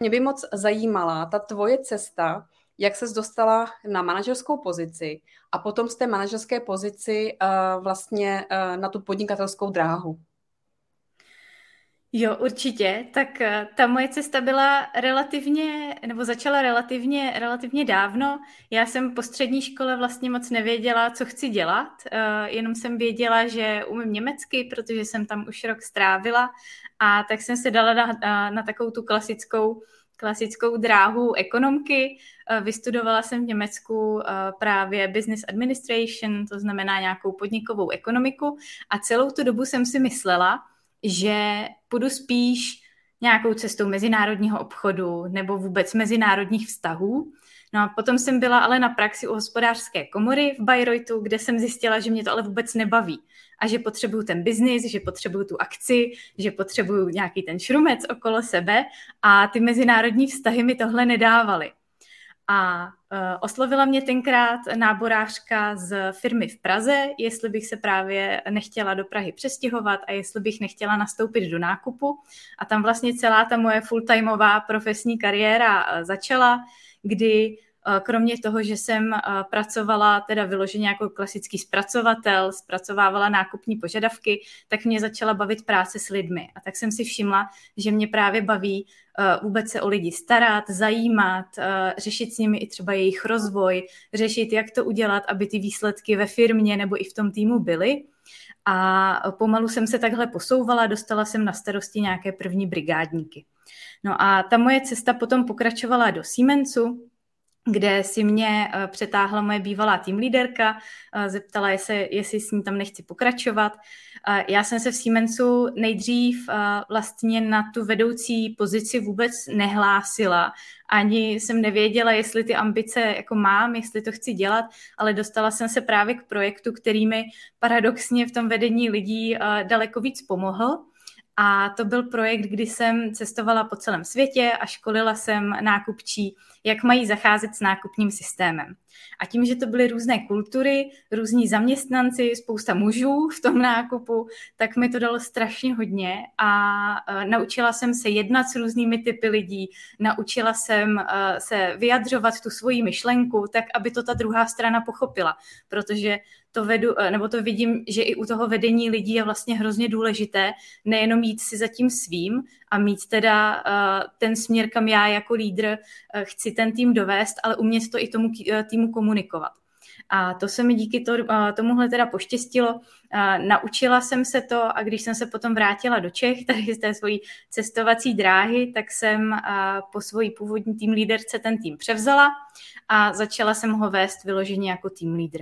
Mě by moc zajímala ta tvoje cesta, jak ses dostala na manažerskou pozici a potom z té manažerské pozici uh, vlastně uh, na tu podnikatelskou dráhu. Jo, určitě. Tak eh, ta moje cesta byla relativně, nebo začala relativně, relativně dávno. Já jsem po střední škole vlastně moc nevěděla, co chci dělat, jenom jsem věděla, že umím německy, protože jsem tam už rok strávila a tak jsem se dala na, na takovou tu klasickou klasickou dráhu ekonomky. Eh, vystudovala jsem v Německu eh, právě business administration, to znamená nějakou podnikovou ekonomiku a celou tu dobu jsem si myslela, že půjdu spíš nějakou cestou mezinárodního obchodu nebo vůbec mezinárodních vztahů. No a potom jsem byla ale na praxi u hospodářské komory v Bayreuthu, kde jsem zjistila, že mě to ale vůbec nebaví a že potřebuju ten biznis, že potřebuju tu akci, že potřebuju nějaký ten šrumec okolo sebe a ty mezinárodní vztahy mi tohle nedávaly. A uh, oslovila mě tenkrát náborářka z firmy v Praze, jestli bych se právě nechtěla do Prahy přestěhovat a jestli bych nechtěla nastoupit do nákupu. A tam vlastně celá ta moje fulltimeová profesní kariéra uh, začala, kdy kromě toho, že jsem eh, pracovala teda vyloženě jako klasický zpracovatel, zpracovávala nákupní požadavky, tak mě začala bavit práce s lidmi. A tak jsem si všimla, že mě právě baví eh, vůbec se o lidi starat, zajímat, řešit s nimi i třeba jejich rozvoj, řešit, jak to udělat, aby ty výsledky ve firmě nebo i v tom týmu byly. A pomalu jsem se takhle posouvala, dostala jsem na starosti nějaké první brigádníky. No a ta moje cesta potom pokračovala do Siemensu, kde si mě uh, přetáhla moje bývalá tým líderka, uh, zeptala, jestli, jestli s ní tam nechci pokračovat. Já jsem se v Siemensu nejdřív uh, vlastně na tu vedoucí pozici vůbec nehlásila, ani jsem nevěděla, jestli ty ambice jako mám, jestli to chci dělat, ale dostala jsem se právě k projektu, který mi paradoxně v tom vedení lidí daleko víc pomohl. A to byl projekt, kdy jsem cestovala po celém světě a školila jsem nákupčí, jak mají zacházet s nákupním systémem. A tím, že to byly různé kultury, různí zaměstnanci, spousta mužů v tom nákupu, tak mi to dalo strašně hodně a uh, naučila jsem se jednat s různými typy lidí, naučila jsem uh, se vyjadřovat tu svoji myšlenku tak, aby to ta druhá strana pochopila, protože to vedu, e, nebo to vidím, že i u toho vedení lidí je vlastně hrozně důležité nejenom jít si za tím svým a mít teda ten směr, kam já jako lídr chci ten tým dovést, ale umět to i tomu uh, týmu komunikovat. A to se mi díky to, tomuhle teda poštěstilo. Naučila jsem se to a když jsem se potom vrátila do Čech, tady z té svojí cestovací dráhy, tak jsem po svojí původní tým líderce ten tým převzala a začala jsem ho vést vyloženě jako tým lídr.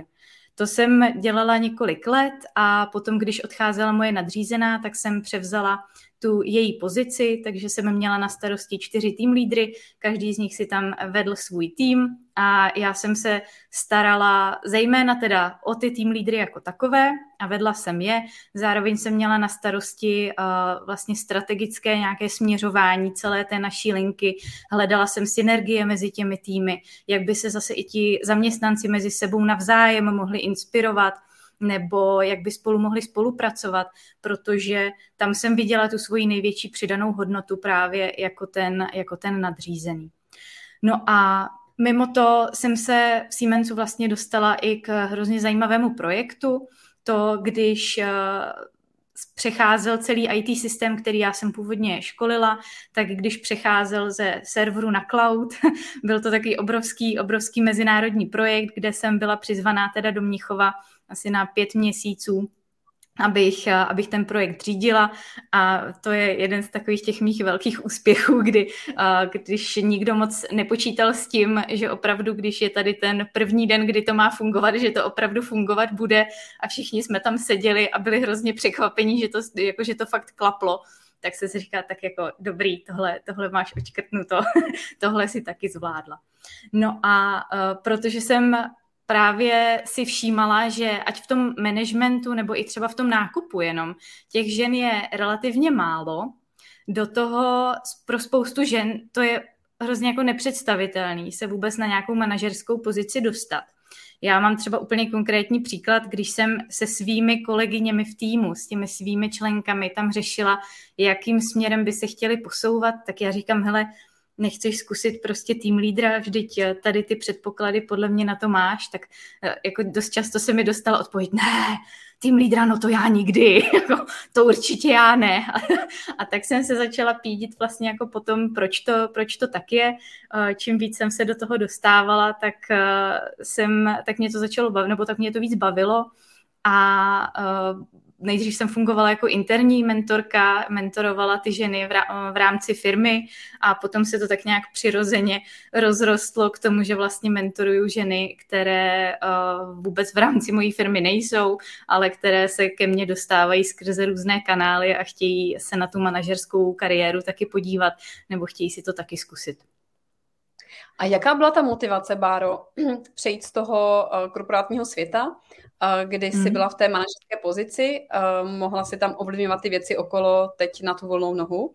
To jsem dělala několik let a potom, když odcházela moje nadřízená, tak jsem převzala tu její pozici, takže jsem měla na starosti čtyři tým lídry, každý z nich si tam vedl svůj tým a já jsem se starala zejména teda o ty tým lídry jako takové a vedla jsem je. Zároveň jsem měla na starosti uh, vlastně strategické nějaké směřování celé té naší linky. Hledala jsem synergie mezi těmi týmy, jak by se zase i ti zaměstnanci mezi sebou navzájem mohli inspirovat, nebo jak by spolu mohli spolupracovat, protože tam jsem viděla tu svoji největší přidanou hodnotu právě jako ten, jako ten nadřízený. No a mimo to jsem se v Siemensu vlastně dostala i k hrozně zajímavému projektu, to když eh, přecházel celý IT systém, který já jsem původně školila, tak když přecházel ze serveru na cloud, byl to takový obrovský, obrovský mezinárodní projekt, kde jsem byla přizvaná teda do Mnichova asi na pět měsíců abych, abych ten projekt řídila. A to je jeden z takových těch mých velkých úspěchů, kdy když nikdo moc nepočítal s tím, že opravdu, když je tady ten první den, kdy to má fungovat, že to opravdu fungovat bude. A všichni jsme tam seděli a byli hrozně překvapení, že to, jako, že to fakt klaplo, tak se si říká tak jako dobrý, tohle, tohle máš očkrtnuto, tohle si taky zvládla. No a uh, protože jsem právě si všímala, že ať v tom managementu nebo i třeba v tom nákupu jenom, těch žen je relativně málo. Do toho pro spoustu žen to je hrozně jako nepředstavitelný se vůbec na nějakou manažerskou pozici dostat. Já mám třeba úplně konkrétní příklad, když jsem se svými kolegyněmi v týmu, s těmi svými členkami tam řešila, jakým směrem by se chtěli posouvat, tak já říkám, hele, nechceš zkusit prostě tým lídra, vždyť eh, tady ty předpoklady podle mě na to máš, tak eh, jako dost často se mi dostala odpověď, ne, tým lídra, no to já nikdy, jako, to určitě já ne. A, a tak jsem se začala pídit vlastně jako potom, proč to, proč to tak je. Eh, čím víc jsem se do toho dostávala, tak jsem, tak mě to začalo bavit, nebo tak mě to víc bavilo a nejdřív jsem fungovala jako interní mentorka, mentorovala ty ženy v rámci firmy a potom se to tak nějak přirozeně rozrostlo k tomu, že vlastně mentoruju ženy, které eh, vůbec v rámci mojí firmy nejsou, ale které se ke mně dostávají skrze různé kanály a chtějí se na tu manažerskou kariéru taky podívat nebo chtějí si to taky zkusit. A jaká byla ta motivace, Báro, přejít z toho uh, korporátního světa, uh, kdy jsi hmm. byla v té manažerské pozici, uh, mohla si tam ovlivňovat ty věci okolo teď na tu volnou nohu?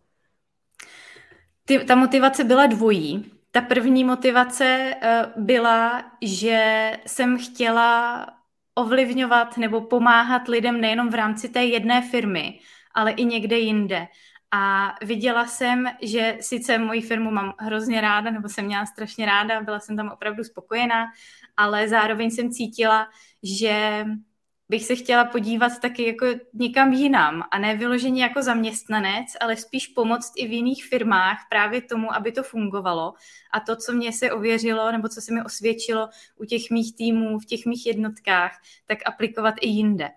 Ty, ta motivace byla dvojí. Ta první motivace byla, že jsem chtěla ovlivňovat nebo pomáhat lidem nejenom v rámci té jedné firmy, ale i někde jinde. A viděla jsem, že sice moji firmu mám hrozně ráda, nebo jsem měla strašně ráda, byla jsem tam opravdu spokojená, ale zároveň jsem cítila, že bych se chtěla podívat taky jako někam jinam a ne vyloženě jako zaměstnanec, ale spíš pomoct i v jiných firmách právě tomu, aby to fungovalo. A to, co mě se ověřilo, nebo co se mi osvědčilo u těch mých týmů, v těch mých jednotkách, tak aplikovat i jinde.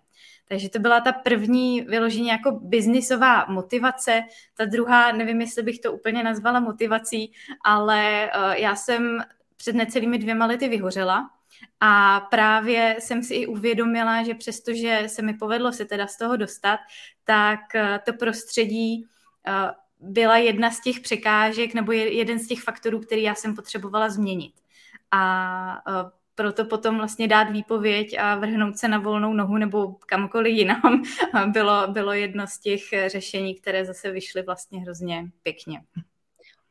Takže to byla ta první vyloženě jako biznisová motivace. Ta druhá, nevím, jestli bych to úplně nazvala motivací, ale uh, já jsem před necelými dvěma lety vyhořela a právě jsem si i uvědomila, že přestože se mi povedlo se teda z toho dostat, tak uh, to prostředí uh, byla jedna z těch překážek nebo jeden z těch faktorů, který já jsem potřebovala změnit. A proto potom vlastně dát výpověď a vrhnout se na volnou nohu nebo kamkoliv jinam bylo, bylo jedno z těch řešení, které zase vyšly vlastně hrozně pěkně.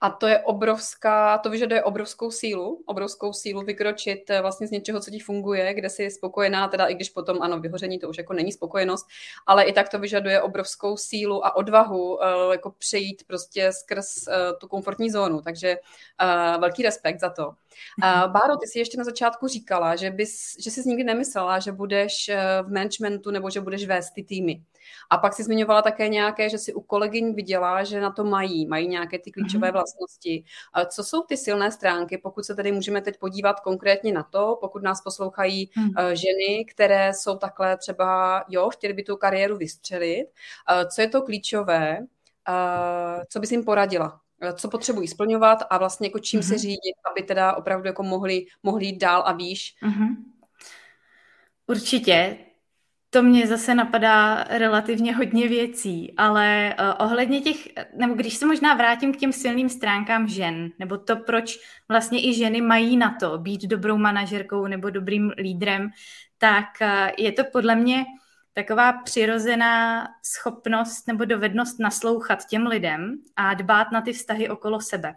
A to je obrovská, to vyžaduje obrovskou sílu, obrovskou sílu vykročit eh, vlastně z něčeho, co ti funguje, kde jsi spokojená, teda i když potom ano, vyhoření to už jako není spokojenost, ale i tak to vyžaduje obrovskou sílu a odvahu uh, jako přejít prostě skrz tu komfortní zónu, takže velký respekt za to. Uh, Báro, ty jsi ještě na začátku říkala, že, bys, že jsi nikdy nemyslela, že budeš v managementu nebo že budeš vést ty týmy. A pak si zmiňovala také nějaké, že si u kolegyň viděla, že na to mají, mají nějaké ty klíčové mhm. vlastnosti. Co jsou ty silné stránky, pokud se tedy můžeme teď podívat konkrétně na to, pokud nás poslouchají hmm. ženy, které jsou takhle třeba, jo, chtěli by tu kariéru vystřelit, co je to klíčové, co bys jim poradila? Co potřebují splňovat a vlastně jako čím mm-hmm. se řídit, aby teda opravdu jako mohli, mohli jít dál a výš. Mm-hmm. Určitě to mě zase napadá relativně hodně věcí, ale uh, ohledně těch, nebo když se možná vrátím k těm silným stránkám žen, nebo to, proč vlastně i ženy mají na to být dobrou manažerkou nebo dobrým lídrem, tak uh, je to podle mě taková přirozená schopnost nebo dovednost naslouchat těm lidem a dbát na ty vztahy okolo sebe.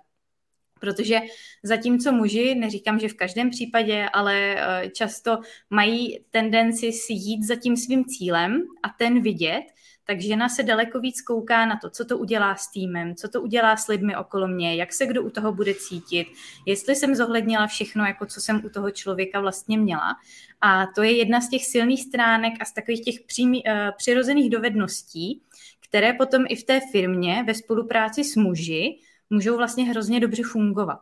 Protože zatímco muži, neříkám, že v každém případě, ale eh, často mají tendenci si jít za tím svým cílem a ten vidět, tak žena se daleko víc kouká na to, co to udělá s týmem, co to udělá s lidmi okolo mě, jak se kdo u toho bude cítit, jestli jsem zohlednila všechno, jako co jsem u toho člověka vlastně měla. A to je jedna z těch silných stránek a z takových těch přímý, uh, přirozených dovedností, které potom i v té firmě ve spolupráci s muži můžou vlastně hrozně dobře fungovat.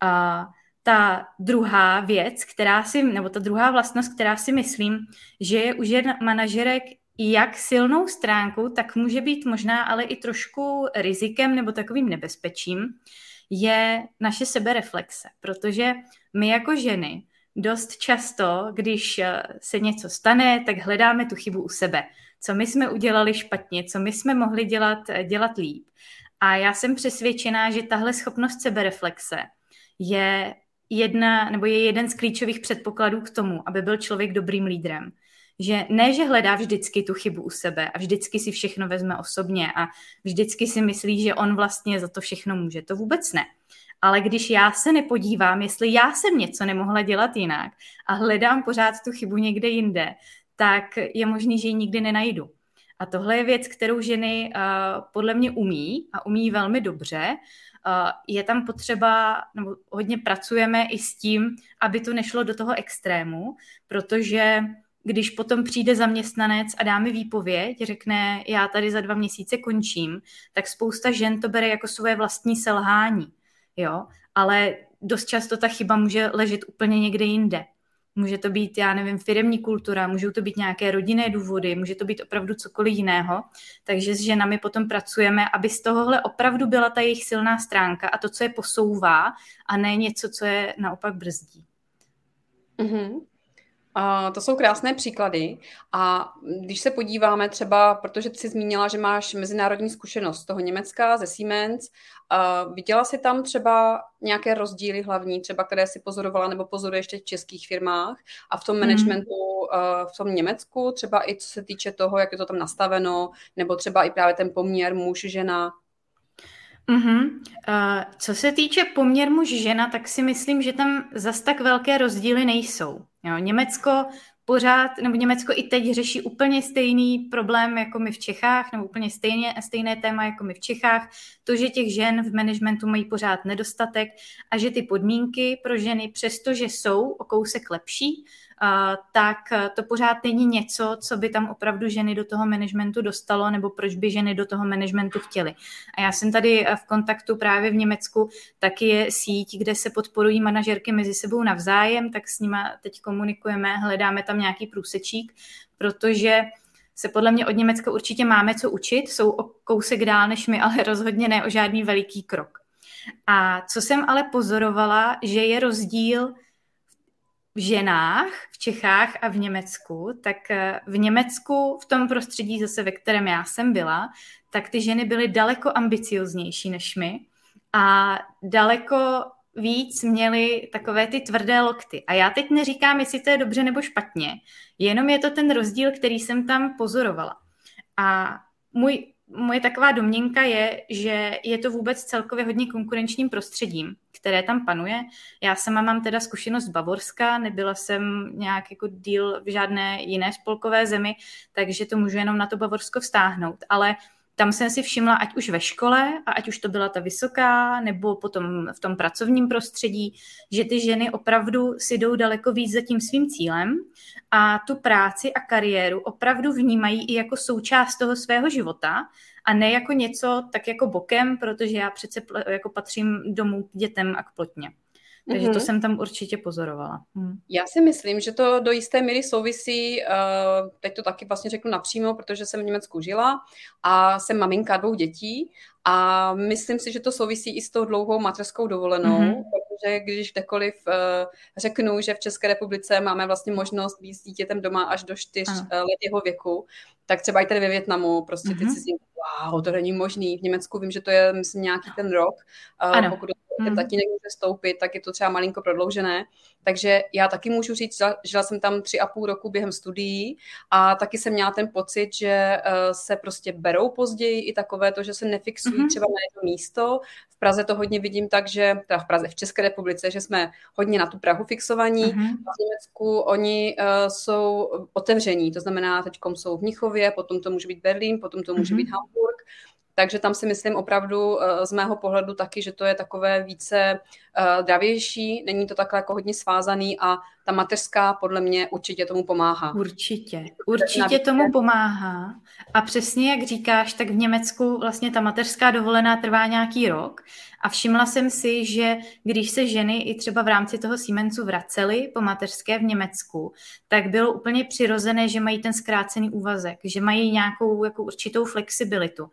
A ta druhá věc, která si, nebo ta druhá vlastnost, která si myslím, že je u žen manažerek jak silnou stránkou, tak může být možná ale i trošku rizikem nebo takovým nebezpečím, je naše sebereflexe. Protože my jako ženy dost často, když se něco stane, tak hledáme tu chybu u sebe. Co my jsme udělali špatně, co my jsme mohli dělat, dělat líp. A já jsem přesvědčená, že tahle schopnost sebereflexe je jedna, nebo je jeden z klíčových předpokladů k tomu, aby byl člověk dobrým lídrem. Že ne, že hledá vždycky tu chybu u sebe a vždycky si všechno vezme osobně a vždycky si myslí, že on vlastně za to všechno může. To vůbec ne. Ale když já se nepodívám, jestli já jsem něco nemohla dělat jinak a hledám pořád tu chybu někde jinde, tak je možný, že ji nikdy nenajdu. A tohle je věc, kterou ženy uh, podle mě umí a umí velmi dobře. je tam potřeba, nebo hodně pracujeme i s tím, aby to nešlo do toho extrému, protože když potom přijde zaměstnanec a dá mi výpověď, řekne, já tady za dva měsíce končím, tak spousta žen to bere jako svoje vlastní selhání. Jo? Ale dost často ta chyba může ležet úplně někde jinde. Může to být, já nevím, firemní kultura, můžou to být nějaké rodinné důvody, může to být opravdu cokoliv jiného. Takže s ženami potom pracujeme, aby z tohohle opravdu byla ta jejich silná stránka a to, co je posouvá, a ne něco, co je naopak brzdí. Mm-hmm. Uh, to jsou krásné příklady a když se podíváme třeba, protože ty jsi zmínila, že máš mezinárodní zkušenost z toho Německa, ze Siemens, uh, viděla jsi tam třeba nějaké rozdíly hlavní, třeba které si pozorovala nebo pozoruješ ještě v českých firmách a v tom mhm. managementu uh, v tom Německu, třeba i co se týče toho, jak je to tam nastaveno, nebo třeba i právě ten poměr muž-žena, Mm-hmm. Uh, co se týče poměr muž-žena, tak si myslím, že tam zas tak velké rozdíly nejsou. Jo, Německo pořád, nebo Německo i teď řeší úplně stejný problém jako my v Čechách, nebo úplně stejně, stejné téma jako my v Čechách, to, že těch žen v managementu mají pořád nedostatek a že ty podmínky pro ženy, přestože jsou o kousek lepší, tak to pořád není něco, co by tam opravdu ženy do toho managementu dostalo, nebo proč by ženy do toho managementu chtěly. A já jsem tady v kontaktu právě v Německu, taky je síť, kde se podporují manažerky mezi sebou navzájem, tak s nima teď komunikujeme, hledáme tam nějaký průsečík, protože se podle mě od Německa určitě máme co učit, jsou o kousek dál než my, ale rozhodně ne o žádný veliký krok. A co jsem ale pozorovala, že je rozdíl ženách v Čechách a v Německu, tak eh, v Německu, v tom prostředí zase, ve kterém já jsem byla, tak ty ženy byly daleko ambicioznější než my a daleko víc měly takové ty tvrdé lokty. A já teď neříkám, jestli to je dobře nebo špatně, jenom je to ten rozdíl, který jsem tam pozorovala. A můj moje taková domněnka je, že je to vůbec celkově hodně konkurenčním prostředím, které tam panuje. Já sama mám teda zkušenost z Bavorska, nebyla jsem nějak jako díl v žádné jiné spolkové zemi, takže to můžu jenom na to Bavorsko vztáhnout. Ale tam jsem si všimla, ať už ve škole, a ať už to byla ta vysoká, nebo potom v tom pracovním prostředí, že ty ženy opravdu si jdou daleko víc za tím svým cílem a tu práci a kariéru opravdu vnímají i jako součást toho svého života a ne jako něco tak jako bokem, protože já přece jako patřím domů k dětem a k plotně. Takže mm-hmm. to mhm. jsem tam určitě pozorovala. Mm. Já si myslím, že to do jisté míry souvisí, uh, teď to taky vlastně řeknu napřímo, protože jsem v Německu žila a jsem maminka dvou dětí a myslím si, že to souvisí i s tou dlouhou mateřskou dovolenou, mm-hmm. protože když kdekoliv uh, řeknu, že v České republice máme vlastně možnost být s dítětem doma až do čtyř uh, let jeho věku, tak třeba i tady ve Větnamu prostě mm-hmm. ty mhm. cizinky, wow, to není možný. V Německu vím, že to je, myslím, nějaký ten rok, uh, pokud ten mm. tatínek může stoupit, tak je to třeba malinko prodloužené. Takže já taky můžu říct, žila jsem tam tři a půl roku během studií a taky jsem měla ten pocit, že eh, se prostě berou později i takové to, že se nefixují mm-hmm. třeba na jedno místo. V Praze to hodně vidím tak, že teda v Praze, v České republice, že jsme hodně na tu Prahu fixovaní. Mm-hmm. A v Německu oni uh, jsou otevření, to znamená, teď jsou v Mnichově, potom to může být Berlín, potom to může mm-hmm. být Hamburg takže tam si myslím opravdu eh, z mého pohledu taky, že to je takové více uh, dravější, není to takhle jako hodně svázaný a ta mateřská podle mě určitě tomu pomáhá. Určitě, určitě tomu pomáhá. A přesně jak říkáš, tak v Německu vlastně ta mateřská dovolená trvá nějaký rok a všimla jsem si, že když se ženy i třeba v rámci toho Siemensu vracely po mateřské v Německu, tak bylo úplně přirozené, že mají ten zkrácený úvazek, že mají nějakou jako určitou flexibilitu.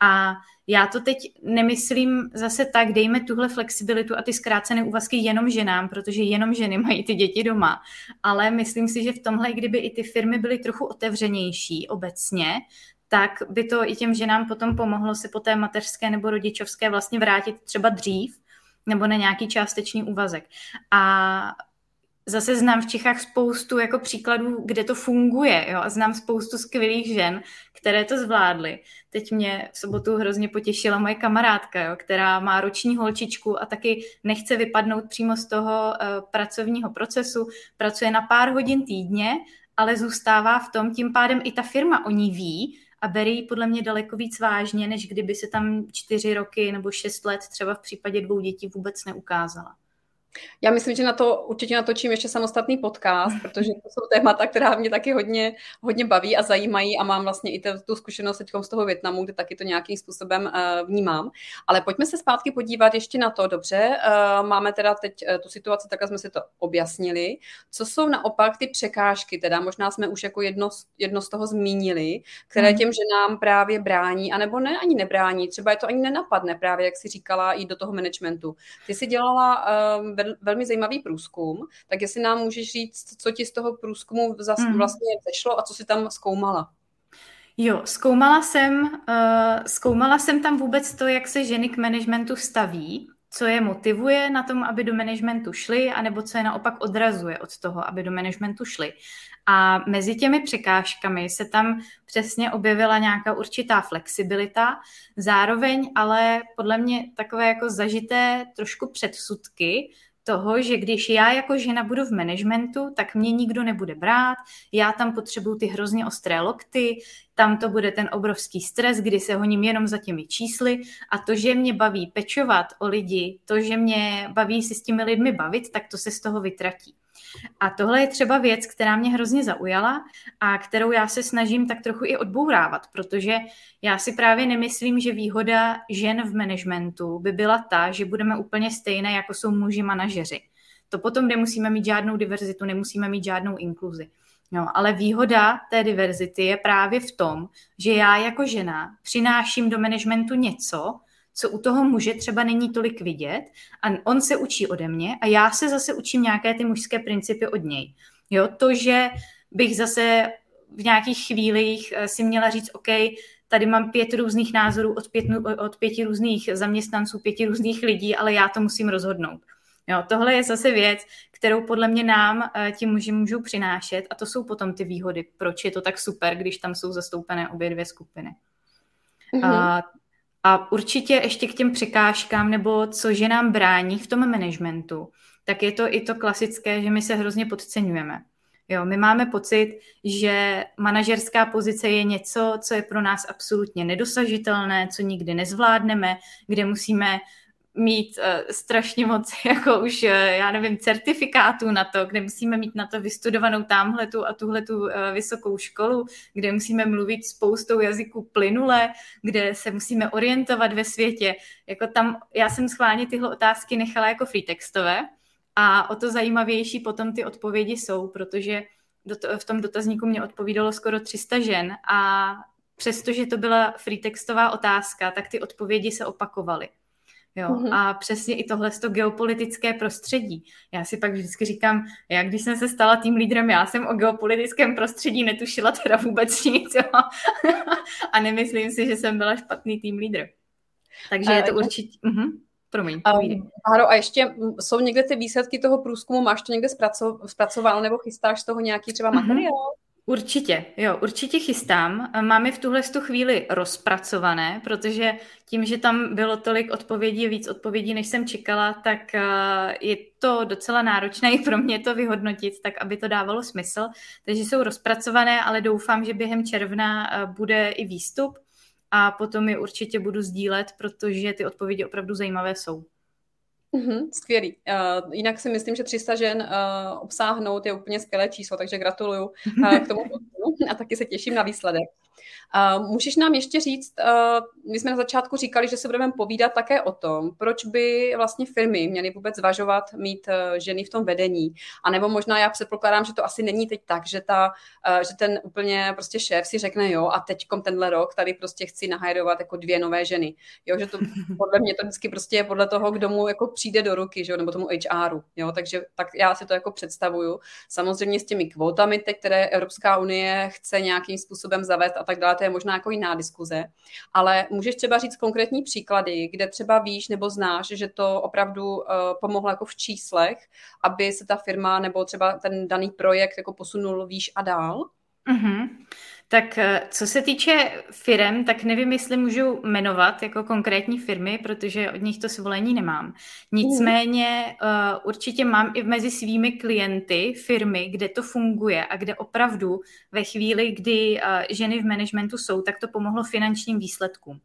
A já to teď nemyslím zase tak, dejme tuhle flexibilitu a ty zkrácené úvazky jenom ženám, protože jenom ženy mají ty děti doma, ale myslím si, že v tomhle, kdyby i ty firmy byly trochu otevřenější obecně, tak by to i těm ženám potom pomohlo se po té mateřské nebo rodičovské vlastně vrátit třeba dřív nebo na nějaký částečný úvazek. A zase znám v Čechách spoustu jako příkladů, kde to funguje. Jo? A znám spoustu skvělých žen, které to zvládly. Teď mě v sobotu hrozně potěšila moje kamarádka, jo? která má roční holčičku a taky nechce vypadnout přímo z toho uh, pracovního procesu. Pracuje na pár hodin týdně, ale zůstává v tom, tím pádem i ta firma o ní ví a bere ji podle mě daleko víc vážně, než kdyby se tam čtyři roky nebo šest let třeba v případě dvou dětí vůbec neukázala. Já myslím, že na to určitě natočím ještě samostatný podcast, protože to jsou témata, která mě taky hodně, hodně baví a zajímají a mám vlastně i tu zkušenost teď z toho Větnamu, kde taky to nějakým způsobem uh, vnímám. Ale pojďme se zpátky podívat ještě na to, dobře, uh, máme teda teď uh, tu situaci, takhle jsme si to objasnili. Co jsou naopak ty překážky, teda možná jsme už jako jedno, jedno z toho zmínili, které hmm. těm ženám právě brání, anebo ne, ani nebrání, třeba je to ani nenapadne právě, jak si říkala, i do toho managementu. Ty jsi dělala uh, velmi zajímavý průzkum, tak jestli nám můžeš říct, co ti z toho průzkumu hmm. vlastně zešlo a co si tam zkoumala. Jo, zkoumala jsem, uh, zkoumala jsem tam vůbec to, jak se ženy k managementu staví, co je motivuje na tom, aby do managementu šly, anebo co je naopak odrazuje od toho, aby do managementu šly. A mezi těmi překážkami se tam přesně objevila nějaká určitá flexibilita, zároveň ale podle mě takové jako zažité trošku předsudky, toho, že když já jako žena budu v managementu, tak mě nikdo nebude brát, já tam potřebuju ty hrozně ostré lokty, tam to bude ten obrovský stres, kdy se honím jenom za těmi čísly a to, že mě baví pečovat o lidi, to, že mě baví si s těmi lidmi bavit, tak to se z toho vytratí. A tohle je třeba věc, která mě hrozně zaujala a kterou já se snažím tak trochu i odbourávat, protože já si právě nemyslím, že výhoda žen v managementu by byla ta, že budeme úplně stejné, jako jsou muži manažeři. To potom nemusíme mít žádnou diverzitu, nemusíme mít žádnou inkluzi. No, ale výhoda té diverzity je právě v tom, že já jako žena přináším do managementu něco, co u toho muže třeba není tolik vidět a on se učí ode mě a já se zase učím nějaké ty mužské principy od něj. Jo, to, že bych zase v nějakých chvílích eh, si měla říct, OK, tady mám pět různých názorů od, pět, od pěti různých zaměstnanců, pěti různých lidí, ale já to musím rozhodnout. Jo, tohle je zase věc, kterou podle mě nám eh, ti muži můžou přinášet a to jsou potom ty výhody, proč je to tak super, když tam jsou zastoupené obě dvě skupiny. Mm-hmm. A a určitě ještě k těm překážkám, nebo co že nám brání v tom managementu, tak je to i to klasické, že my se hrozně podceňujeme. Jo, my máme pocit, že manažerská pozice je něco, co je pro nás absolutně nedosažitelné, co nikdy nezvládneme, kde musíme mít uh, strašně moc, jako už, uh, já nevím, certifikátů na to, kde musíme mít na to vystudovanou tamhletu a tuhletu uh, vysokou školu, kde musíme mluvit spoustou jazyků plynule, kde se musíme orientovat ve světě. Jako tam, já jsem schválně tyhle otázky nechala jako free textové a o to zajímavější potom ty odpovědi jsou, protože v tom dotazníku mě odpovídalo skoro 300 žen a přestože to byla free textová otázka, tak ty odpovědi se opakovaly. Jo, mm-hmm. A přesně i tohle to geopolitické prostředí. Já si pak vždycky říkám, jak když jsem se stala tým lídrem, já jsem o geopolitickém prostředí netušila teda vůbec nic. Jo? a nemyslím si, že jsem byla špatný tým lídr. Takže a, je to určitě... Uh-huh. Promiň, um, a ještě jsou někde ty výsledky toho průzkumu, máš to někde zpracoval nebo chystáš z toho nějaký třeba materiál? Uh-huh. Určitě, jo, určitě chystám. Máme v tuhle tu chvíli rozpracované, protože tím, že tam bylo tolik odpovědí, víc odpovědí, než jsem čekala, tak eh, je to docela náročné i pro mě to vyhodnotit, tak aby to dávalo smysl. Takže jsou rozpracované, ale doufám, že během června eh, bude i výstup a potom je určitě budu sdílet, protože ty odpovědi opravdu zajímavé jsou. Mm-hmm, skvělý. Uh, jinak si myslím, že 300 žen uh, obsáhnout je úplně skvělé číslo, takže gratuluju uh, k tomu a taky se těším na výsledek. Můžeš nám ještě říct, uh, my jsme na začátku říkali, že se budeme povídat také o tom, proč by vlastně firmy měly vůbec zvažovat mít uh, ženy v tom vedení. A nebo možná já předpokládám, že to asi není teď tak, že, ta, uh, že ten úplně prostě šéf si řekne jo a teďkom tenhle rok tady prostě chci nahajrovat jako dvě nové ženy. Jo, že to podle mě to vždycky prostě je podle toho, kdo mu jako přijde do ruky, že jo, nebo tomu HRu. Jo, takže tak já si to jako představuju. Samozřejmě s těmi kvótami, teď, které Evropská unie chce nějakým způsobem zavést a tak dále, to je možná jako jiná diskuze, ale můžeš třeba říct konkrétní příklady, kde třeba víš nebo znáš, že to opravdu uh, pomohlo jako v číslech, aby se ta firma nebo třeba ten daný projekt jako posunul výš a dál? Mm-hmm. Tak eh, co se týče firm, tak nevím, jestli můžu jmenovat jako konkrétní firmy, protože od nich to svolení nemám. Nicméně uh, určitě mám i mezi svými klienty firmy, kde to funguje a kde opravdu ve chvíli, kdy uh, ženy v managementu jsou, tak to pomohlo finančním výsledkům.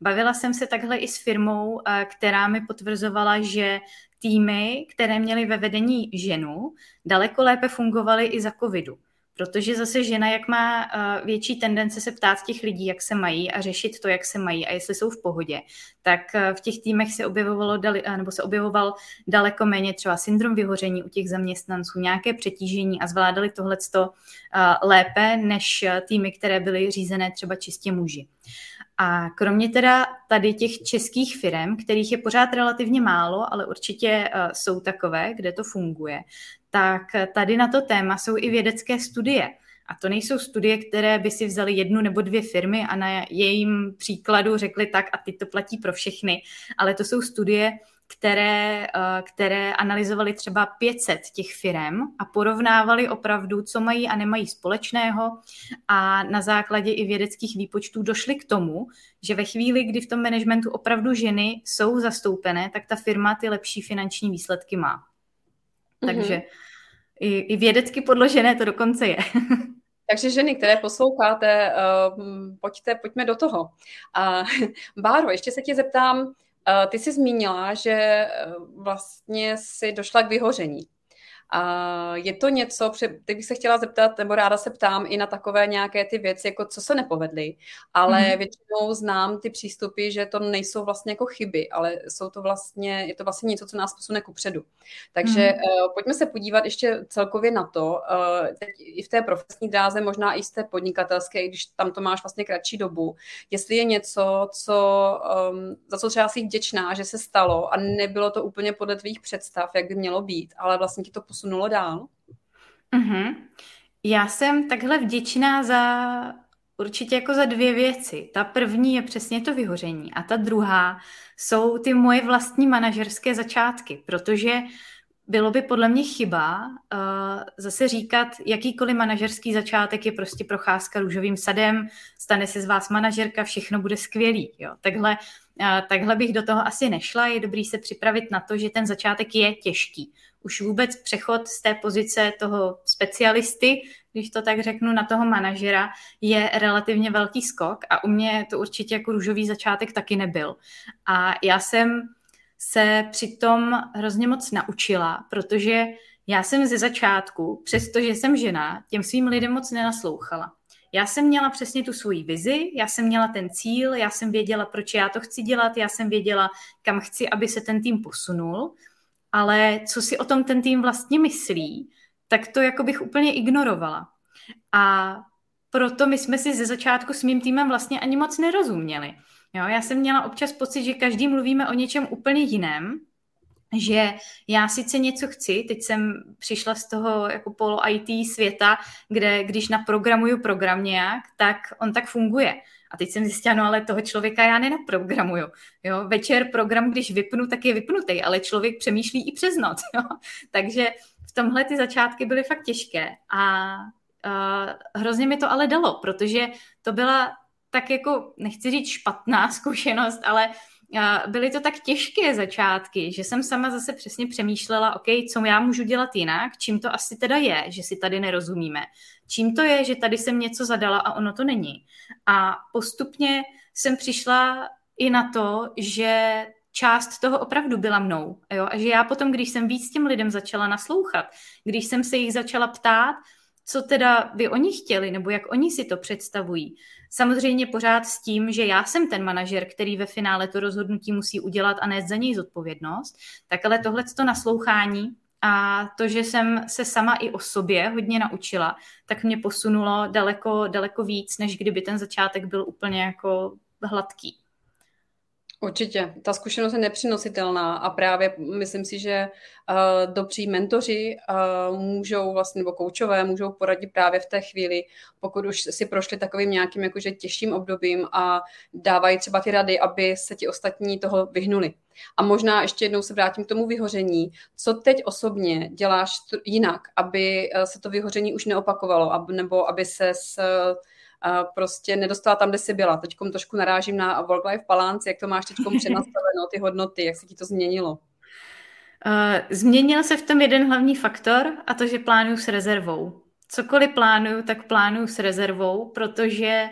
Bavila jsem se takhle i s firmou, uh, která mi potvrzovala, že týmy, které měly ve vedení ženu, daleko lépe fungovaly i za covidu. Protože zase žena, jak má uh, větší tendence se ptát těch lidí, jak se mají a řešit to, jak se mají a jestli jsou v pohodě, tak uh, v těch týmech se objevovalo, uh, nebo se objevoval daleko méně třeba syndrom vyhoření u těch zaměstnanců, nějaké přetížení a zvládali tohleto lépe než týmy, které byly řízené třeba čistě muži. A kromě teda tady těch českých firm, kterých je pořád relativně málo, ale určitě jsou takové, kde to funguje, tak tady na to téma jsou i vědecké studie. A to nejsou studie, které by si vzali jednu nebo dvě firmy a na jejím příkladu řekli tak a ty to platí pro všechny, ale to jsou studie, které, eh, které analyzovaly třeba 500 těch firm a porovnávali opravdu, co mají a nemají společného a na základě i vědeckých výpočtů došli k tomu, že ve chvíli, kdy v tom managementu opravdu ženy jsou zastoupené, tak ta firma ty lepší finanční výsledky má. Mm-hmm. Takže i, i vědecky podložené to dokonce je. Takže ženy, které posloucháte, uh, pojďte, pojďme do toho. Uh, Báro, ještě se tě zeptám, uh, ty jsi zmínila, že vlastně si došla k vyhoření. A je to něco, teď bych se chtěla zeptat, nebo ráda se ptám i na takové nějaké ty věci, jako co se nepovedly, ale mm-hmm. většinou znám ty přístupy, že to nejsou vlastně jako chyby, ale jsou to vlastně, je to vlastně něco, co nás posune ku předu. Takže mm-hmm. uh, pojďme se podívat ještě celkově na to, uh, teď i v té profesní dráze, možná i z té podnikatelské, i když tam to máš vlastně kratší dobu, jestli je něco, co, um, za co třeba jsi vděčná, že se stalo a nebylo to úplně podle tvých představ, jak by mělo být, ale vlastně ti to posunulo dál? Mm-hmm. Já jsem takhle vděčná za určitě jako za dvě věci. Ta první je přesně to vyhoření a ta druhá jsou ty moje vlastní manažerské začátky, protože bylo by podle mě chyba uh, zase říkat, jakýkoliv manažerský začátek je prostě procházka růžovým sadem, stane se z vás manažerka, všechno bude skvělý. Jo. Takhle, uh, takhle bych do toho asi nešla, je dobrý se připravit na to, že ten začátek je těžký už vůbec přechod z té pozice toho specialisty, když to tak řeknu, na toho manažera, je relativně velký skok a u mě to určitě jako růžový začátek taky nebyl. A já jsem se přitom hrozně moc naučila, protože já jsem ze začátku, přestože jsem žena, těm svým lidem moc nenaslouchala. Já jsem měla přesně tu svoji vizi, já jsem měla ten cíl, já jsem věděla, proč já to chci dělat, já jsem věděla, kam chci, aby se ten tým posunul ale co si o tom ten tým vlastně myslí, tak to jako bych úplně ignorovala. A proto my jsme si ze začátku s mým týmem vlastně ani moc nerozuměli. Jo, já jsem měla občas pocit, že každý mluvíme o něčem úplně jiném, že já sice něco chci, teď jsem přišla z toho jako polo IT světa, kde když naprogramuju program nějak, tak on tak funguje. A teď jsem zjistila, no ale toho člověka já nenaprogramuju. Jo? Večer program, když vypnu, tak je vypnutý, ale člověk přemýšlí i přes noc. Jo? Takže v tomhle ty začátky byly fakt těžké. A uh, hrozně mi to ale dalo, protože to byla tak jako, nechci říct špatná zkušenost, ale byly to tak těžké začátky, že jsem sama zase přesně přemýšlela, OK, co já můžu dělat jinak, čím to asi teda je, že si tady nerozumíme. Čím to je, že tady jsem něco zadala a ono to není. A postupně jsem přišla i na to, že část toho opravdu byla mnou. Jo? A že já potom, když jsem víc těm lidem začala naslouchat, když jsem se jich začala ptát, co teda by oni chtěli, nebo jak oni si to představují. Samozřejmě pořád s tím, že já jsem ten manažer, který ve finále to rozhodnutí musí udělat a nést za něj zodpovědnost, tak ale tohle to naslouchání a to, že jsem se sama i o sobě hodně naučila, tak mě posunulo daleko, daleko víc, než kdyby ten začátek byl úplně jako hladký. Určitě. Ta zkušenost je nepřenositelná a právě myslím si, že uh, dobří mentoři uh, můžou vlastně, nebo koučové můžou poradit právě v té chvíli, pokud už si prošli takovým nějakým jakože těžším obdobím a dávají třeba ty rady, aby se ti ostatní toho vyhnuli. A možná ještě jednou se vrátím k tomu vyhoření. Co teď osobně děláš jinak, aby eh, se to vyhoření už neopakovalo, nebo aby se s prostě nedostala tam, kde jsi byla. Teď trošku narážím na work-life balance, jak to máš teď přenastaveno, ty hodnoty, jak se ti to změnilo? Změnil se v tom jeden hlavní faktor a to, že plánuju s rezervou. Cokoliv plánuju, tak plánuju s rezervou, protože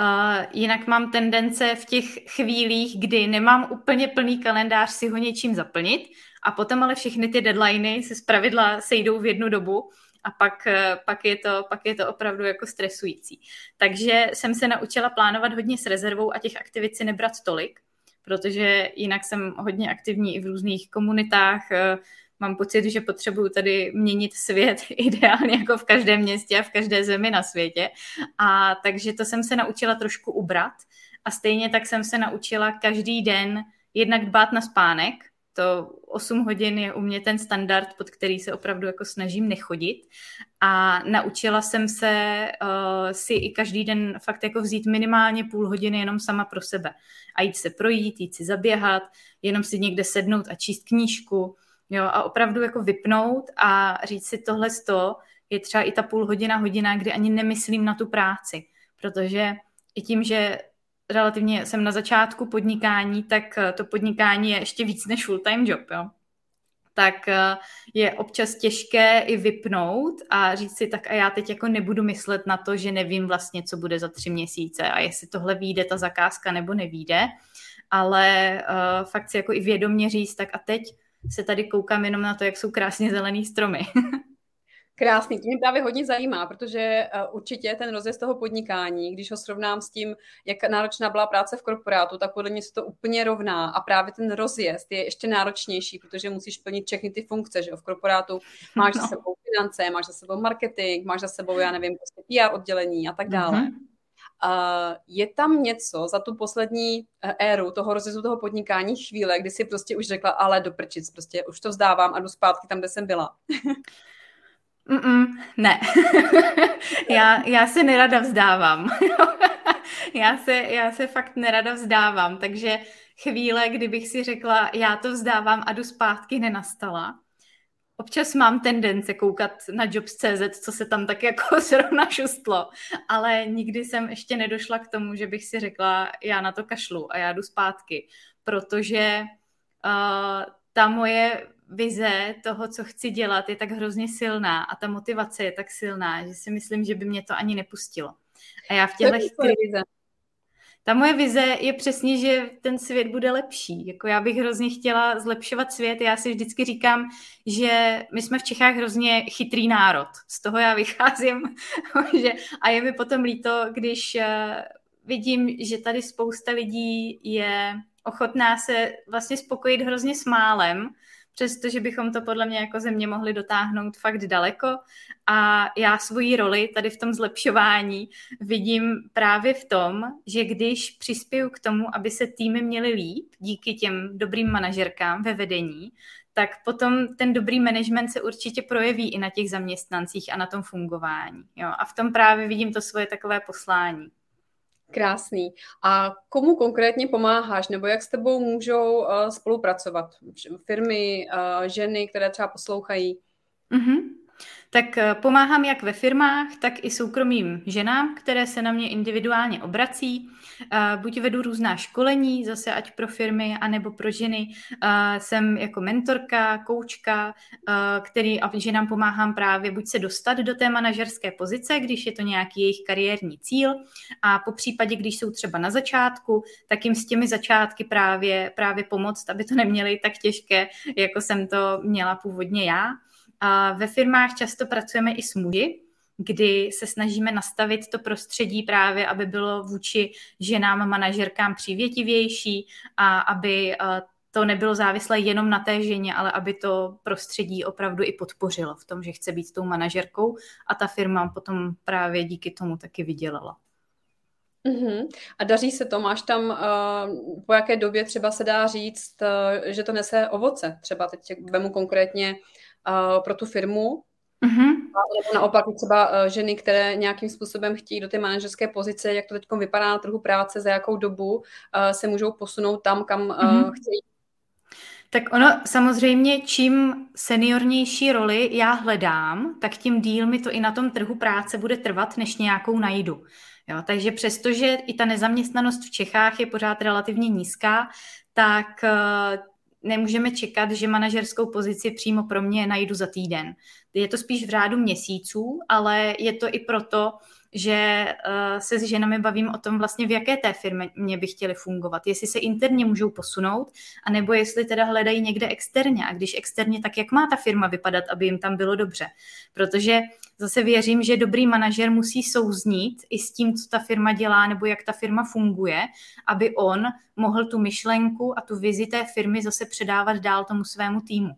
uh, jinak mám tendence v těch chvílích, kdy nemám úplně plný kalendář si ho něčím zaplnit a potom ale všechny ty deadliny se zpravidla sejdou v jednu dobu a pak, eh, pak, je to, pak je to opravdu jako stresující. Takže jsem se naučila plánovat hodně s rezervou a těch aktivit si nebrat tolik, protože jinak jsem hodně aktivní i v různých komunitách, eh, mám pocit, že potřebuju tady měnit svět ideálně jako v každém městě a v každé zemi na světě. A takže to jsem se naučila trošku ubrat. A stejně tak jsem se naučila každý den jednak dbát na spánek, to 8 hodin je u mě ten standard, pod který se opravdu jako snažím nechodit. A naučila jsem se uh, si i každý den fakt jako vzít minimálně půl hodiny jenom sama pro sebe. A jít se projít, jít si zaběhat, jenom si někde sednout a číst knížku. Jo, a opravdu jako vypnout a říct si tohle sto je třeba i ta půl hodina, hodina, kdy ani nemyslím na tu práci. Protože i tím, že relativně jsem na začátku podnikání, tak eh, to podnikání je ještě víc než full-time job, jo. Tak eh, je občas těžké i vypnout a říct si, tak a já teď jako nebudu myslet na to, že nevím vlastně, co bude za tři měsíce a jestli tohle vyjde ta zakázka nebo nevíde, ale uh, fakt si jako i vědomně říct, tak a teď se tady koukám jenom na to, jak jsou krásně zelený stromy. Krásný, to mě právě hodně zajímá, protože uh, určitě ten rozjezd toho podnikání, když ho srovnám s tím, jak náročná byla práce v korporátu, tak podle mě se to úplně rovná a právě ten rozjezd je ještě náročnější, protože musíš plnit všechny ty funkce, že v korporátu máš no. za sebou finance, máš za sebou marketing, máš za sebou, já nevím, prostě PR oddělení a tak dále. Mm-hmm. Uh, je tam něco za tu poslední uh, éru toho rozjezdu toho podnikání chvíle, kdy si prostě už řekla, ale do prčic, prostě už to vzdávám a jdu zpátky tam, kde jsem byla. Mm-mm, ne. já, já se nerada vzdávám. já, se, já se fakt nerada vzdávám, takže chvíle, kdybych si řekla, já to vzdávám a jdu zpátky, nenastala. Občas mám tendence koukat na Jobs.cz, co se tam tak jako zrovna šustlo, ale nikdy jsem ještě nedošla k tomu, že bych si řekla, já na to kašlu a já jdu zpátky, protože uh, ta moje vize toho, co chci dělat, je tak hrozně silná a ta motivace je tak silná, že si myslím, že by mě to ani nepustilo. A já v těchto chvíli... Ta moje vize je přesně, že ten svět bude lepší. Jako já bych hrozně chtěla zlepšovat svět. Já si vždycky říkám, že my jsme v Čechách hrozně chytrý národ. Z toho já vycházím. že, a je mi potom líto, když eh, vidím, že tady spousta lidí je ochotná se vlastně spokojit hrozně s málem, přestože bychom to podle mě jako země mohli dotáhnout fakt daleko. A já svoji roli tady v tom zlepšování vidím právě v tom, že když přispěju k tomu, aby se týmy měly líp díky těm dobrým manažerkám ve vedení, tak potom ten dobrý management se určitě projeví i na těch zaměstnancích a na tom fungování. Jo? A v tom právě vidím to svoje takové poslání. Krásný. A komu konkrétně pomáháš, nebo jak s tebou můžou uh, spolupracovat? Firmy, uh, ženy, které třeba poslouchají? Mm-hmm. Tak eh, pomáhám jak ve firmách, tak i soukromým ženám, které se na mě individuálně obrací. Eh, buď vedu různá školení, zase ať pro firmy, anebo pro ženy. Eh, jsem jako mentorka, koučka, který a ženám pomáhám právě buď se dostat do té manažerské pozice, když je to nějaký jejich kariérní cíl, a po případě, když jsou třeba na začátku, tak jim s těmi začátky právě, právě pomoct, aby to neměli tak těžké, jako jsem to měla původně já. A ve firmách často pracujeme i s muži, kdy se snažíme nastavit to prostředí právě, aby bylo vůči ženám, manažerkám přívětivější a aby to nebylo závislé jenom na té ženě, ale aby to prostředí opravdu i podpořilo v tom, že chce být tou manažerkou a ta firma potom právě díky tomu taky vydělala. Uh-huh. A daří se to? Máš tam, uh, po jaké době třeba se dá říct, uh, že to nese ovoce? Třeba teď vemu konkrétně uh, pro tu firmu, Mm-hmm. Nebo naopak třeba uh, ženy, které nějakým způsobem chtějí do té manažerské pozice, jak to teď vypadá na trhu práce, za jakou dobu uh, se můžou posunout tam, kam uh, mm-hmm. chtějí. Tak ono samozřejmě, čím seniornější roli já hledám, tak tím díl mi to i na tom trhu práce bude trvat, než nějakou najdu. Jo, takže přestože i ta nezaměstnanost v Čechách je pořád relativně nízká, tak eh, nemůžeme čekat, že manažerskou pozici přímo pro mě najdu za týden. Je to spíš v řádu měsíců, ale je to i proto, že uh, se s ženami bavím o tom vlastně, v jaké té firmě by chtěli fungovat. Jestli se interně můžou posunout, anebo jestli teda hledají někde externě. A když externě, tak jak má ta firma vypadat, aby jim tam bylo dobře. Protože zase věřím, že dobrý manažer musí souznít i s tím, co ta firma dělá, nebo jak ta firma funguje, aby on mohl tu myšlenku a tu vizi té firmy zase předávat dál tomu svému týmu.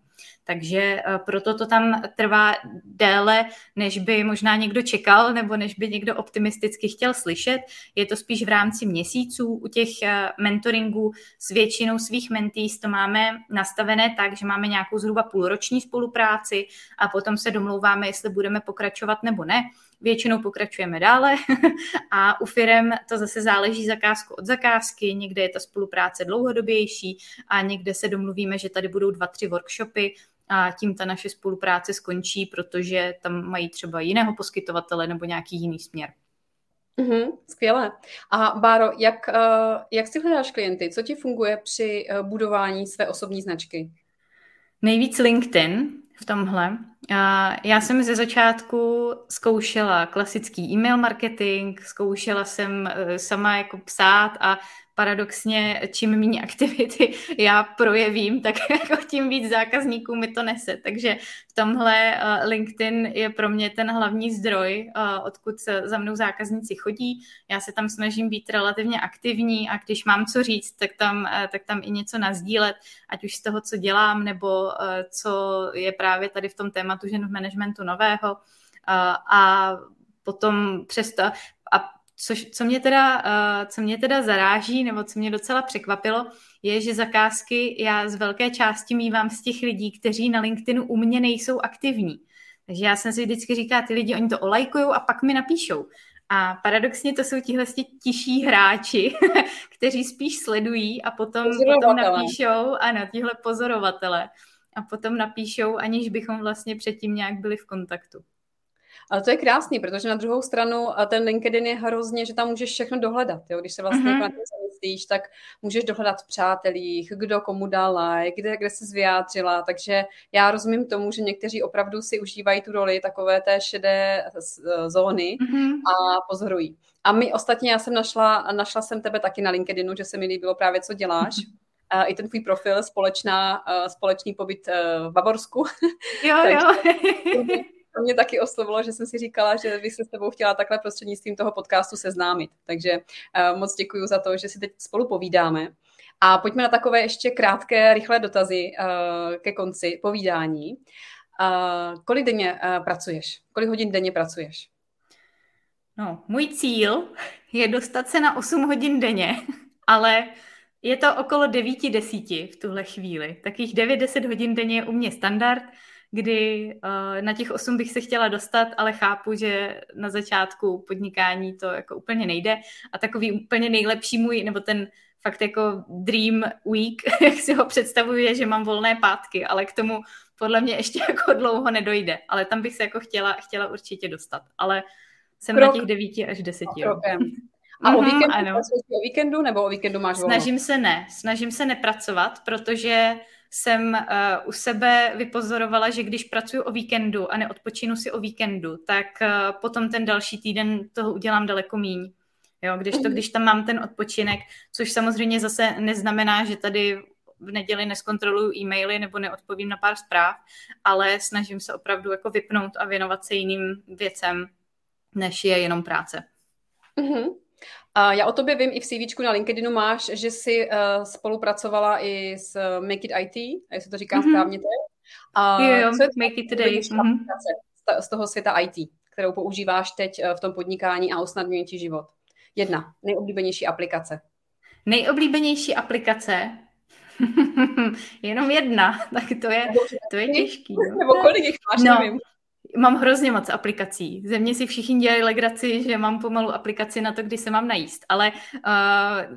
Takže eh, proto to tam trvá déle, než by možná někdo čekal nebo než by někdo optimisticky chtěl slyšet. Je to spíš v rámci měsíců. U těch eh, mentoringů s většinou svých mentees to máme nastavené tak, že máme nějakou zhruba půlroční spolupráci a potom se domlouváme, jestli budeme pokračovat nebo ne. Většinou pokračujeme dále a u firem to zase záleží zakázku od zakázky, někde je ta spolupráce dlouhodobější a někde se domluvíme, že tady budou dva, tři workshopy a tím ta naše spolupráce skončí, protože tam mají třeba jiného poskytovatele nebo nějaký jiný směr. Mm-hmm, skvěle. A Báro, jak, uh, jak si hledáš klienty? Co ti funguje při uh, budování své osobní značky? Nejvíc LinkedIn v tomhle. Já jsem ze začátku zkoušela klasický e-mail marketing, zkoušela jsem eh, sama jako psát a paradoxně, čím méně aktivity já projevím, tak jako tím víc zákazníků mi to nese. Takže v tomhle uh, LinkedIn je pro mě ten hlavní zdroj, uh, odkud za mnou zákazníci chodí. Já se tam snažím být relativně aktivní a když mám co říct, tak tam, uh, tak tam i něco nazdílet, ať už z toho, co dělám, nebo co je právě tady v tom tématu žen v managementu nového. A potom přesto, a Což, co, mě teda, uh, co mě teda zaráží, nebo co mě docela překvapilo, je, že zakázky já z velké části mývám z těch lidí, kteří na LinkedInu u mě nejsou aktivní. Takže já jsem si vždycky říká, ty lidi, oni to olajkují a pak mi napíšou. A paradoxně to jsou tihle tiší hráči, kteří spíš sledují a potom, potom napíšou, ano, tihle pozorovatele. A potom napíšou, aniž bychom vlastně předtím nějak byli v kontaktu. Ale to je krásný, protože na druhou stranu ten LinkedIn je hrozně, že tam můžeš všechno dohledat. Jo? Když se vlastně mm-hmm. zamyslíš, tak můžeš dohledat v přátelích, kdo komu dal like, kde, kde se zvyjádřila. Takže já rozumím tomu, že někteří opravdu si užívají tu roli takové té šedé zóny mm-hmm. a pozorují. A my ostatně, já jsem našla, našla jsem tebe taky na LinkedInu, že se mi líbilo právě, co děláš. Mm-hmm. i ten tvůj profil, společná, společný pobyt v Bavorsku. Jo, jo. To mě taky oslovilo, že jsem si říkala, že bych se s tebou chtěla takhle prostřednictvím toho podcastu seznámit. Takže uh, moc děkuji za to, že si teď spolu povídáme. A pojďme na takové ještě krátké, rychlé dotazy uh, ke konci povídání. Uh, kolik denně pracuješ? Kolik hodin denně pracuješ? No, můj cíl je dostat se na 8 hodin denně, ale je to okolo 9-10 v tuhle chvíli. Takých 9-10 hodin denně je u mě standard kdy uh, na těch osm bych se chtěla dostat, ale chápu, že na začátku podnikání to jako úplně nejde a takový úplně nejlepší můj, nebo ten fakt jako dream week, jak si ho představuji, je, že mám volné pátky, ale k tomu podle mě ještě jako dlouho nedojde, ale tam bych se jako chtěla, chtěla určitě dostat, ale jsem Krok. na těch devíti až deseti. A o mhm, víkendu, ano. o víkendu nebo o víkendu máš volno? Snažím se ne, snažím se nepracovat, protože jsem uh, u sebe vypozorovala, že když pracuji o víkendu a neodpočinu si o víkendu, tak uh, potom ten další týden toho udělám daleko míň. Jo, když to, mhm. když tam mám ten odpočinek, což samozřejmě zase neznamená, že tady v neděli neskontroluju e-maily nebo neodpovím na pár zpráv, ale snažím se opravdu jako vypnout a věnovat se jiným věcem, než je jenom práce. Mm-hmm. A já o tobě vím, i v CV na LinkedInu máš, že jsi uh, spolupracovala i s eh, Make It IT, jestli to říkám mm-hmm. správně teď. A jo, jo, co je Make It Today. Mm-hmm. z toho světa IT, kterou používáš teď uh, v tom podnikání a usnadňuje ti život. Jedna, nejoblíbenější aplikace. Nejoblíbenější aplikace? Jenom jedna, tak to je, to je těžký. No. Nebo kolik jich máš, no, nevím. Mám hrozně moc aplikací. Ze mě si všichni dělají legraci, že mám pomalu aplikaci na to, kdy se mám najíst. Ale uh,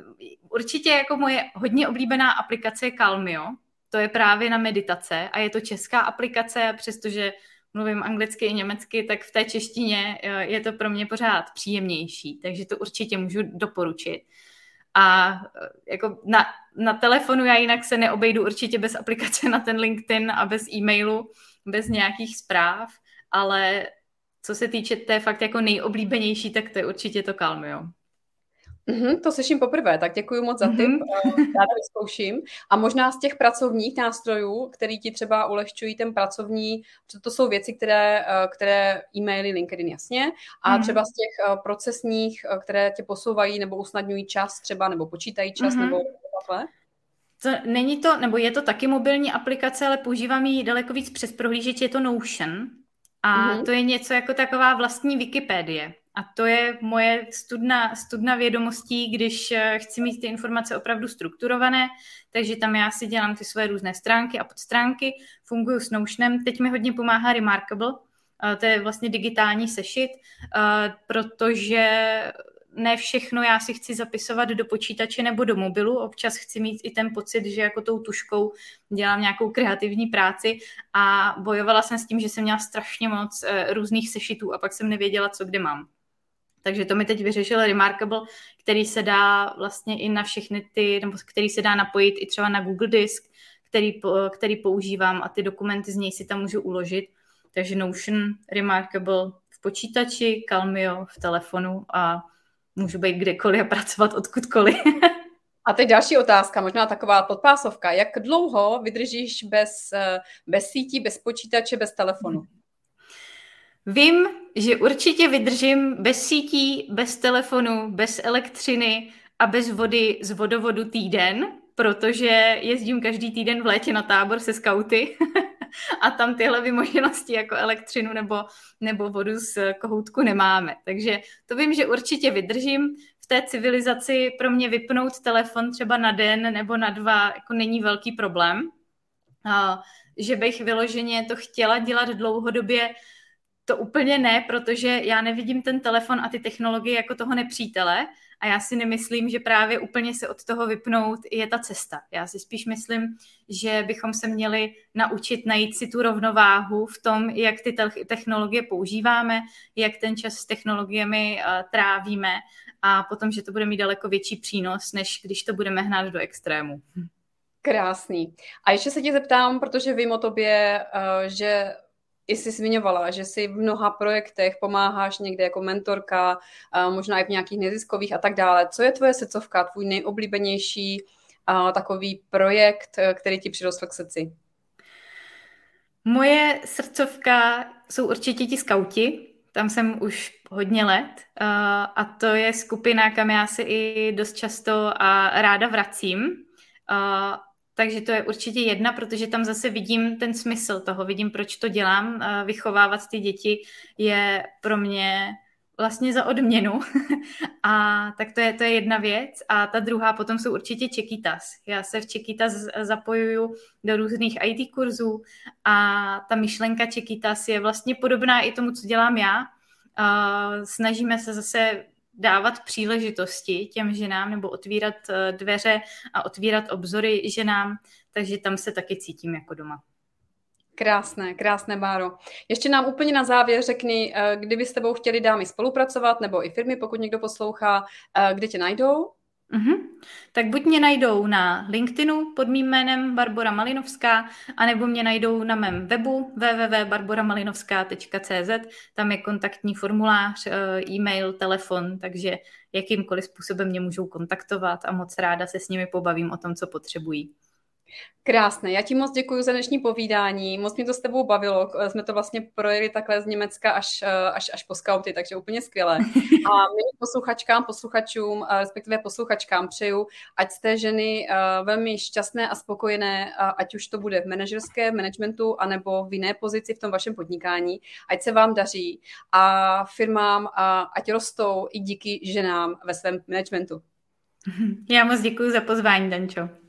určitě jako moje hodně oblíbená aplikace je Calmio, to je právě na meditace a je to česká aplikace, přestože mluvím anglicky i německy, tak v té češtině eh, je to pro mě pořád příjemnější, takže to určitě můžu doporučit. A eh, jako na, na telefonu já jinak se neobejdu určitě bez aplikace na ten LinkedIn a bez e-mailu, bez nějakých zpráv, ale co se týče té fakt jako nejoblíbenější, tak to je určitě to Calmio. Mm-hmm, to slyším poprvé, tak děkuji moc za tip, mm-hmm. já to vyzkouším. A možná z těch pracovních nástrojů, který ti třeba ulehčují ten pracovní, to jsou věci, které, eh, které e-maily, LinkedIn jasně, a mm-hmm. třeba z těch eh, procesních, které tě posouvají nebo usnadňují čas třeba, nebo počítají čas, mm-hmm. nebo takhle? To, není to, nebo je to taky mobilní aplikace, ale používám ji daleko víc přes prohlížeč, je to Notion. A mm-hmm. to je něco jako taková vlastní Wikipedie. A to je moje studna, studna vědomostí, když eh, chci mít ty informace opravdu strukturované, takže tam já si dělám ty své různé stránky a podstránky, funguji s Notionem. Teď mi hodně pomáhá Remarkable, eh, to je vlastně digitální sešit, eh, protože ne všechno já si chci zapisovat do počítače nebo do mobilu, občas chci mít i ten pocit, že jako tou tuškou dělám nějakou kreativní práci a bojovala jsem s tím, že jsem měla strašně moc různých sešitů a pak jsem nevěděla, co kde mám. Takže to mi teď vyřešil Remarkable, který se dá vlastně i na všechny ty, nebo který se dá napojit i třeba na Google Disk, který, který používám a ty dokumenty z něj si tam můžu uložit. Takže Notion, Remarkable v počítači, Calmio v telefonu a můžu být kdekoliv a pracovat odkudkoliv. A teď další otázka, možná taková podpásovka. Jak dlouho vydržíš bez, bez sítí, bez počítače, bez telefonu? Vím, že určitě vydržím bez sítí, bez telefonu, bez elektřiny a bez vody z vodovodu týden, protože jezdím každý týden v létě na tábor se skauty a tam tyhle vymoženosti jako elektřinu nebo, nebo vodu z kohoutku nemáme. Takže to vím, že určitě vydržím. V té civilizaci pro mě vypnout telefon třeba na den nebo na dva jako není velký problém. A, že bych vyloženě to chtěla dělat dlouhodobě, to úplně ne, protože já nevidím ten telefon a ty technologie jako toho nepřítele a já si nemyslím, že právě úplně se od toho vypnout je ta cesta. Já si spíš myslím, že bychom se měli naučit najít si tu rovnováhu v tom, jak ty technologie používáme, jak ten čas s technologiemi uh, trávíme a potom, že to bude mít daleko větší přínos, než když to budeme hnát do extrému. Krásný. A ještě se tě zeptám, protože vím o tobě, uh, že i jsi zmiňovala, že si v mnoha projektech pomáháš někde jako mentorka, možná i v nějakých neziskových a tak dále. Co je tvoje srdcovka, tvůj nejoblíbenější takový projekt, který ti přirostl k srdci? Moje srdcovka jsou určitě ti skauti, tam jsem už hodně let a to je skupina, kam já se i dost často a ráda vracím. Takže to je určitě jedna, protože tam zase vidím ten smysl toho, vidím, proč to dělám. Vychovávat ty děti je pro mě vlastně za odměnu. a tak to je, to je jedna věc. A ta druhá potom jsou určitě Čekitas. Já se v Čekitas zapojuju do různých IT kurzů a ta myšlenka Čekitas je vlastně podobná i tomu, co dělám já. snažíme se zase dávat příležitosti těm ženám nebo otvírat eh, dveře a otvírat obzory ženám, takže tam se taky cítím jako doma. Krásné, krásné, Báro. Ještě nám úplně na závěr řekni, eh, kdyby s tebou chtěli dámy spolupracovat, nebo i firmy, pokud někdo poslouchá, eh, kde tě najdou? Mm-hmm. Tak buď mě najdou na LinkedInu pod mým jménem Barbara Malinovská, anebo mě najdou na mém webu www.barboramalinovská.cz, tam je kontaktní formulář, eh, e-mail, telefon, takže jakýmkoliv způsobem mě můžou kontaktovat a moc ráda se s nimi pobavím o tom, co potřebují. Krásné, já ti moc děkuji za dnešní povídání, moc mě to s tebou bavilo, jsme to vlastně projeli takhle z Německa až, eh, až, až po skauty, takže úplně skvělé. A my posluchačkám, posluchačům, eh, respektive posluchačkám přeju, ať jste ženy eh, velmi šťastné a spokojené, ať už to bude v manažerské managementu, anebo v jiné pozici v tom vašem podnikání, ať se vám daří a firmám, ať rostou i díky ženám ve svém managementu. Já moc děkuji za pozvání, Dančo.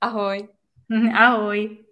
Ahoj. Ahoj.